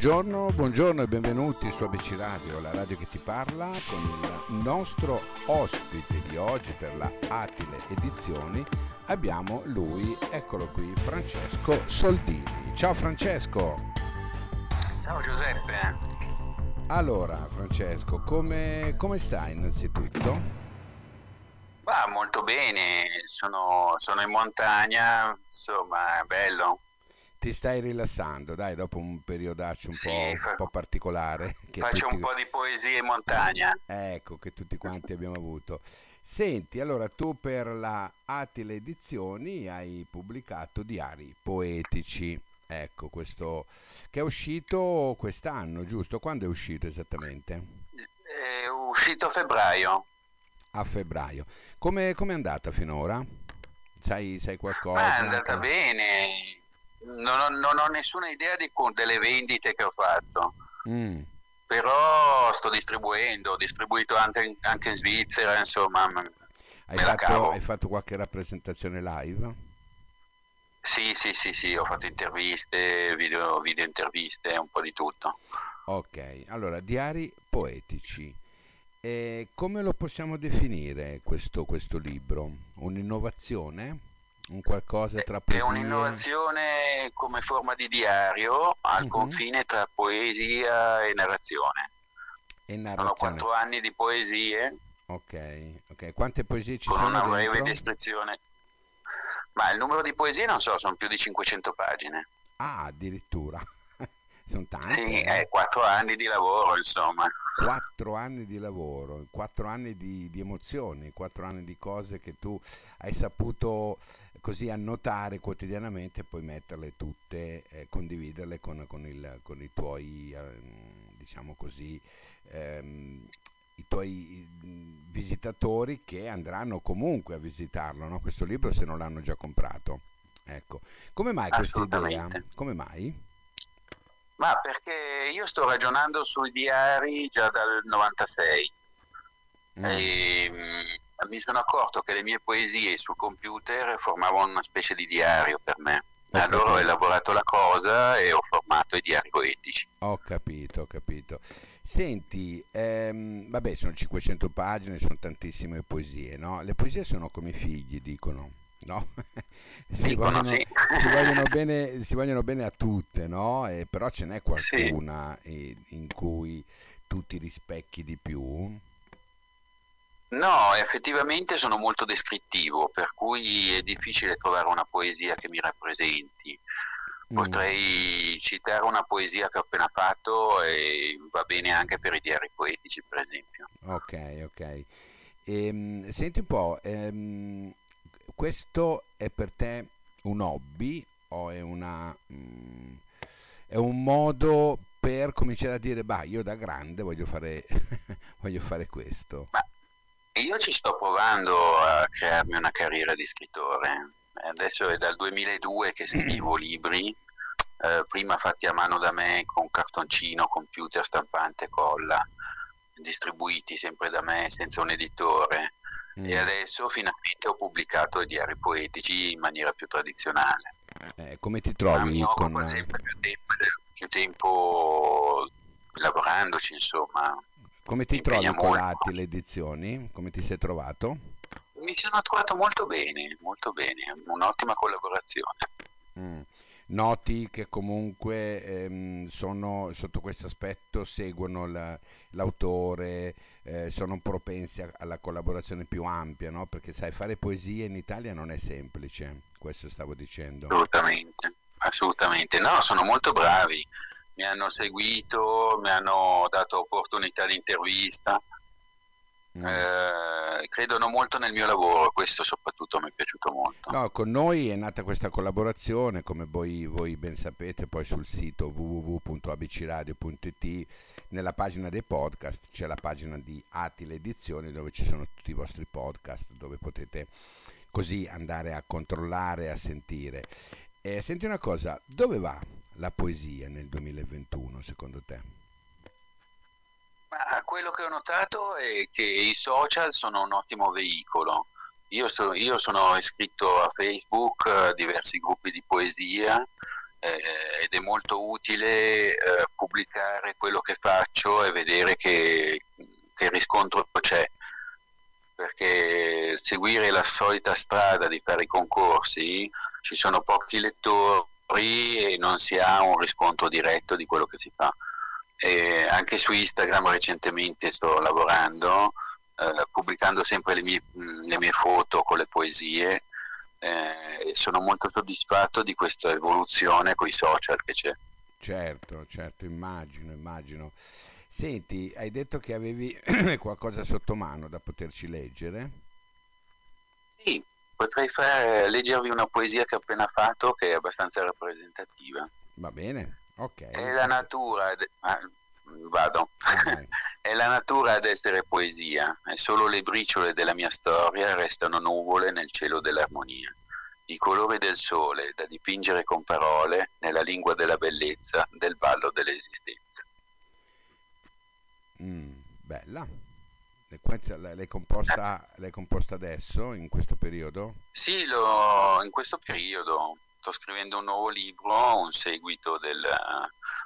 Buongiorno, buongiorno e benvenuti su ABC Radio, la radio che ti parla, con il nostro ospite di oggi per la Atile Edizioni. Abbiamo lui, eccolo qui, Francesco Soldini. Ciao Francesco! Ciao Giuseppe! Allora Francesco, come, come stai innanzitutto? Va molto bene, sono, sono in montagna, insomma è bello ti stai rilassando, dai, dopo un periodaccio un, sì, po', fa... un po', particolare. faccio tutti... un po' di poesia in montagna. Ecco, che tutti quanti abbiamo avuto. Senti, allora tu per la Atile Edizioni hai pubblicato diari poetici. Ecco, questo che è uscito quest'anno, giusto? Quando è uscito esattamente? È uscito a febbraio. A febbraio. Come è andata finora? Sai, sai qualcosa? Ma è andata bene non ho, non ho nessuna idea di, delle vendite che ho fatto. Mm. Però sto distribuendo, ho distribuito anche, anche in Svizzera, insomma. Hai fatto, hai fatto qualche rappresentazione live? Sì, sì, sì, sì, ho fatto interviste, video, video interviste, un po' di tutto. Ok, allora, diari poetici. E come lo possiamo definire questo, questo libro? Un'innovazione? Un qualcosa tra poesia... È un'innovazione come forma di diario al uh-huh. confine tra poesia e narrazione. E narrazione. Sono quattro anni di poesie. Ok, ok. Quante poesie ci con sono una breve dentro? descrizione. Ma il numero di poesie non so, sono più di 500 pagine. Ah, addirittura. Sono tante. Sì, eh? quattro anni di lavoro, insomma. Quattro anni di lavoro, quattro anni di, di emozioni, quattro anni di cose che tu hai saputo così annotare quotidianamente e poi metterle tutte, eh, condividerle con, con, il, con, i tuoi, eh, diciamo così, ehm, i tuoi visitatori che andranno comunque a visitarlo, no? questo libro se non l'hanno già comprato. Ecco. Come mai questa idea? Come mai? Ma perché io sto ragionando sui diari già dal 96. Mm. E, mi sono accorto che le mie poesie sul computer formavano una specie di diario per me. Ho allora capito. ho elaborato la cosa e ho formato i diari poetici. Ho capito, ho capito. Senti, ehm, vabbè, sono 500 pagine, sono tantissime poesie, no? Le poesie sono come i figli, dicono. No? si, vogliono, sì. si, vogliono bene, si, vogliono bene, a tutte, no? E però ce n'è qualcuna sì. in cui tu ti rispecchi di più? No, effettivamente sono molto descrittivo, per cui è difficile trovare una poesia che mi rappresenti. Mm. Potrei mm. citare una poesia che ho appena fatto e va bene anche per i diari poetici, per esempio. Ok, ok. Ehm, senti un po', ehm, questo è per te un hobby o è, una, mm, è un modo per cominciare a dire, bah, io da grande voglio fare, voglio fare questo? Ma io ci sto provando a crearmi una carriera di scrittore. Adesso è dal 2002 che scrivo libri, eh, prima fatti a mano da me con cartoncino, computer, stampante, colla, distribuiti sempre da me senza un editore. Mm. E adesso finalmente ho pubblicato i diari poetici in maniera più tradizionale. Eh, come ti trovi? Ma mi con... sempre più tempo, più tempo lavorandoci, insomma. Come ti trovi con l'Atti le edizioni? Come ti sei trovato? Mi sono trovato molto bene, molto bene, un'ottima collaborazione. Mm. Noti che comunque ehm, sono sotto questo aspetto seguono la, l'autore, eh, sono propensi a, alla collaborazione più ampia, no? perché sai fare poesia in Italia non è semplice, questo stavo dicendo. Assolutamente, assolutamente, no, sono molto bravi mi hanno seguito, mi hanno dato opportunità di intervista, mm. eh, credono molto nel mio lavoro, questo soprattutto mi è piaciuto molto. No, con noi è nata questa collaborazione, come voi, voi ben sapete, poi sul sito www.abcradio.it, nella pagina dei podcast c'è la pagina di Atile Edizioni dove ci sono tutti i vostri podcast, dove potete così andare a controllare, a sentire. E senti una cosa, dove va la poesia nel 2021 secondo te? Quello che ho notato è che i social sono un ottimo veicolo. Io, so, io sono iscritto a Facebook, a diversi gruppi di poesia, eh, ed è molto utile eh, pubblicare quello che faccio e vedere che, che riscontro c'è perché seguire la solita strada di fare i concorsi ci sono pochi lettori e non si ha un riscontro diretto di quello che si fa. E anche su Instagram recentemente sto lavorando, eh, pubblicando sempre le mie, le mie, foto con le poesie eh, e sono molto soddisfatto di questa evoluzione con i social che c'è. Certo, certo, immagino, immagino. Senti, hai detto che avevi qualcosa sotto mano da poterci leggere? Sì, potrei fare, leggervi una poesia che ho appena fatto che è abbastanza rappresentativa. Va bene, ok. È la natura, ah, vado, è la natura ad essere poesia, e solo le briciole della mia storia restano nuvole nel cielo dell'armonia. I colori del sole da dipingere con parole nella lingua della bellezza, del ballo dell'esistenza. Mm, bella. L'hai composta, l'hai composta adesso, in questo periodo? Sì, lo, in questo periodo. Sto scrivendo un nuovo libro, un seguito del...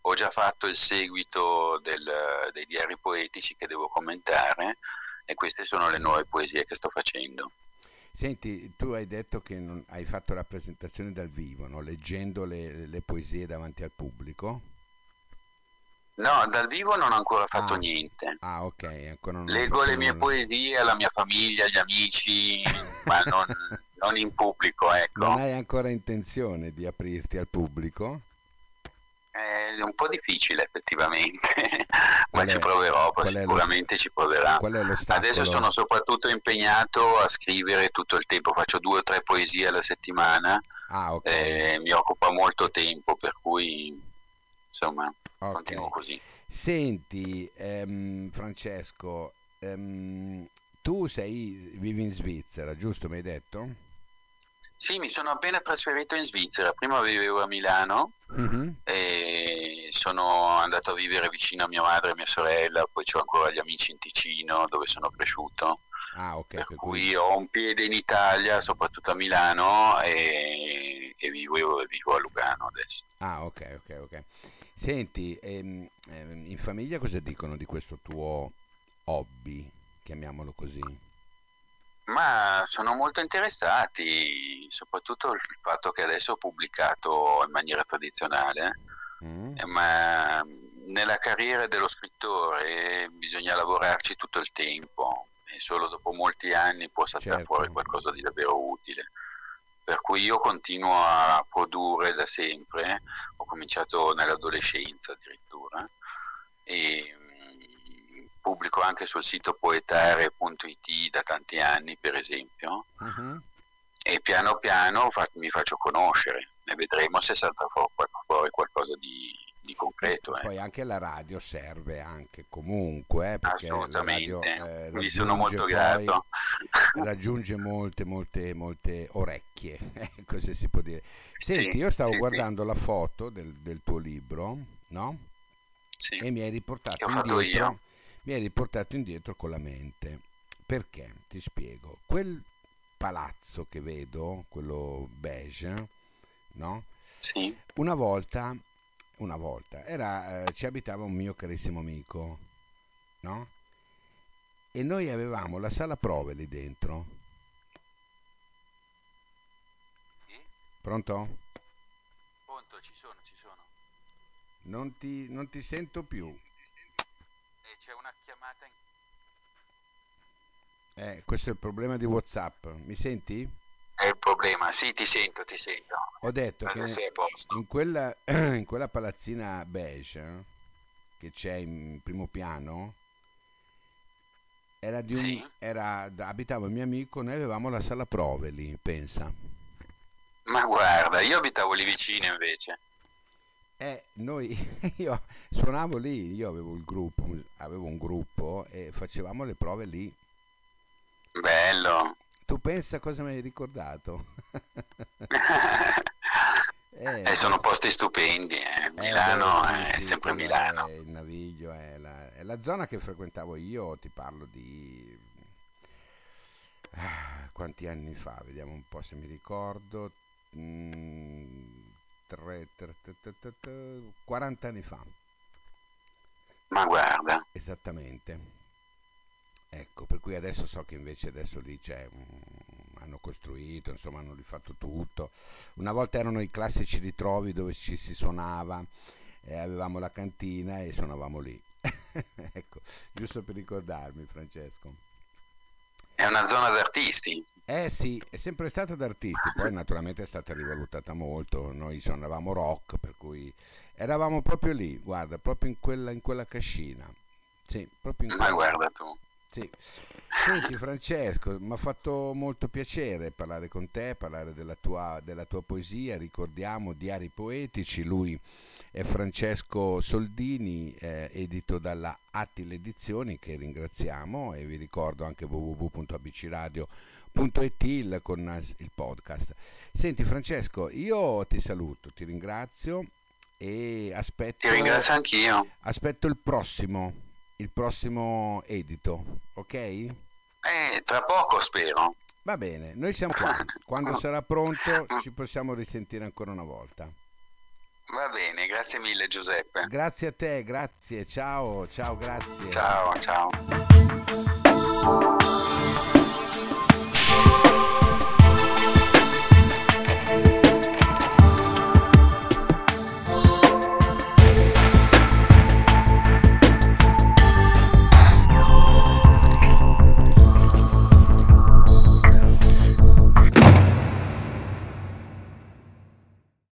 ho già fatto il seguito del, dei diari poetici che devo commentare e queste sono le nuove poesie che sto facendo. Senti, tu hai detto che hai fatto rappresentazioni dal vivo, no? leggendo le, le poesie davanti al pubblico? No, dal vivo non ho ancora fatto ah. niente. Ah, ok. Ancora non Leggo le mie poesie alla mia famiglia, agli amici, ma non, non, in pubblico, ecco. Non hai ancora intenzione di aprirti al pubblico? È un po' difficile effettivamente, ma ci proverò, sicuramente ci proverà. Adesso sono soprattutto impegnato a scrivere tutto il tempo, faccio due o tre poesie alla settimana, ah, okay. mi occupa molto tempo, per cui insomma okay. continuo così. Senti ehm, Francesco, ehm, tu sei, vivi in Svizzera, giusto mi hai detto? Sì, mi sono appena trasferito in Svizzera, prima vivevo a Milano mm-hmm. e sono andato a vivere vicino a mia madre e mia sorella, poi ho ancora gli amici in Ticino dove sono cresciuto. Ah, okay, per, per cui, cui ho un piede in Italia, soprattutto a Milano e, e vivo, vivo, a Lugano adesso. Ah, ok, ok, ok. Senti, ehm, ehm, in famiglia cosa dicono di questo tuo hobby, chiamiamolo così? Ma sono molto interessati, soprattutto il fatto che adesso ho pubblicato in maniera tradizionale, mm. Eh, ma nella carriera dello scrittore bisogna lavorarci tutto il tempo e solo dopo molti anni può saltare certo. fuori qualcosa di davvero utile per cui io continuo a produrre da sempre, ho cominciato nell'adolescenza addirittura e mm, pubblico anche sul sito poetare.it da tanti anni per esempio uh-huh. e piano piano fa- mi faccio conoscere e vedremo se salta fuori qualcosa di, di concreto. Eh. Poi anche la radio serve anche comunque, eh, Assolutamente, radio, eh, vi sono molto grato. raggiunge molte, molte, molte orecchie, così si può dire. Senti, sì, io stavo sì, guardando sì. la foto del, del, tuo libro, no? Sì. E mi hai riportato indietro, mi hai riportato indietro con la mente. Perché? Ti spiego. Quel palazzo che vedo, quello beige, no? Sì. Una volta una volta, era, eh, ci abitava un mio carissimo amico, no? E noi avevamo la sala prove lì dentro. Sì? Pronto? Pronto, ci sono, ci sono. Non ti, non ti sento più. Eh, c'è una chiamata in... Eh, questo è il problema di Whatsapp. Mi senti? È il problema, sì, ti sento, ti sento. Ho detto che in quella, in quella palazzina beige che c'è in primo piano era di un, Sì. era, abitava il mio amico, noi avevamo la sala prove lì, pensa. Ma guarda, io abitavo lì vicino invece. Eh, noi, io suonavo lì, io avevo il gruppo, avevo un gruppo e facevamo le prove lì. Bello. Tu pensa cosa mi hai ricordato? Eh, eh, sono posti stupendi, eh. Milano beh, sì, è sì, sempre Milano. È il Naviglio è la, è la, zona che frequentavo io, ti parlo di ah, quanti anni fa, vediamo un po' se mi ricordo, mm, tre, tre, 40 anni fa. Ma guarda. Esattamente. Ecco, per cui adesso so che invece adesso lì c'è, hanno costruito, insomma hanno rifatto tutto. Una volta erano i classici ritrovi dove ci si suonava, eh, avevamo la cantina e suonavamo lì. ecco, giusto per ricordarmi Francesco. È una zona d'artisti. Eh sì, è sempre stata d'artisti, poi naturalmente è stata rivalutata molto, noi suonavamo rock, per cui eravamo proprio lì, guarda, proprio in quella, in quella cascina. Sì, proprio in quella... Ma guarda tu. Sì. Senti Francesco, mi ha fatto molto piacere parlare con te, parlare della tua, della tua, poesia, ricordiamo Diari Poetici, lui è Francesco Soldini, eh, edito dalla Attile Edizioni che ringraziamo e vi ricordo anche www.abcradio.it con il podcast. Senti Francesco, io ti saluto, ti ringrazio e aspetto... Ti ringrazio anch'io. Aspetto il prossimo il prossimo edito, ok? Eh, tra poco spero. Va bene, noi siamo qua. Quando sarà pronto ci possiamo risentire ancora una volta. Va bene, grazie mille Giuseppe. Grazie a te, grazie, ciao, ciao, grazie. Ciao, ciao.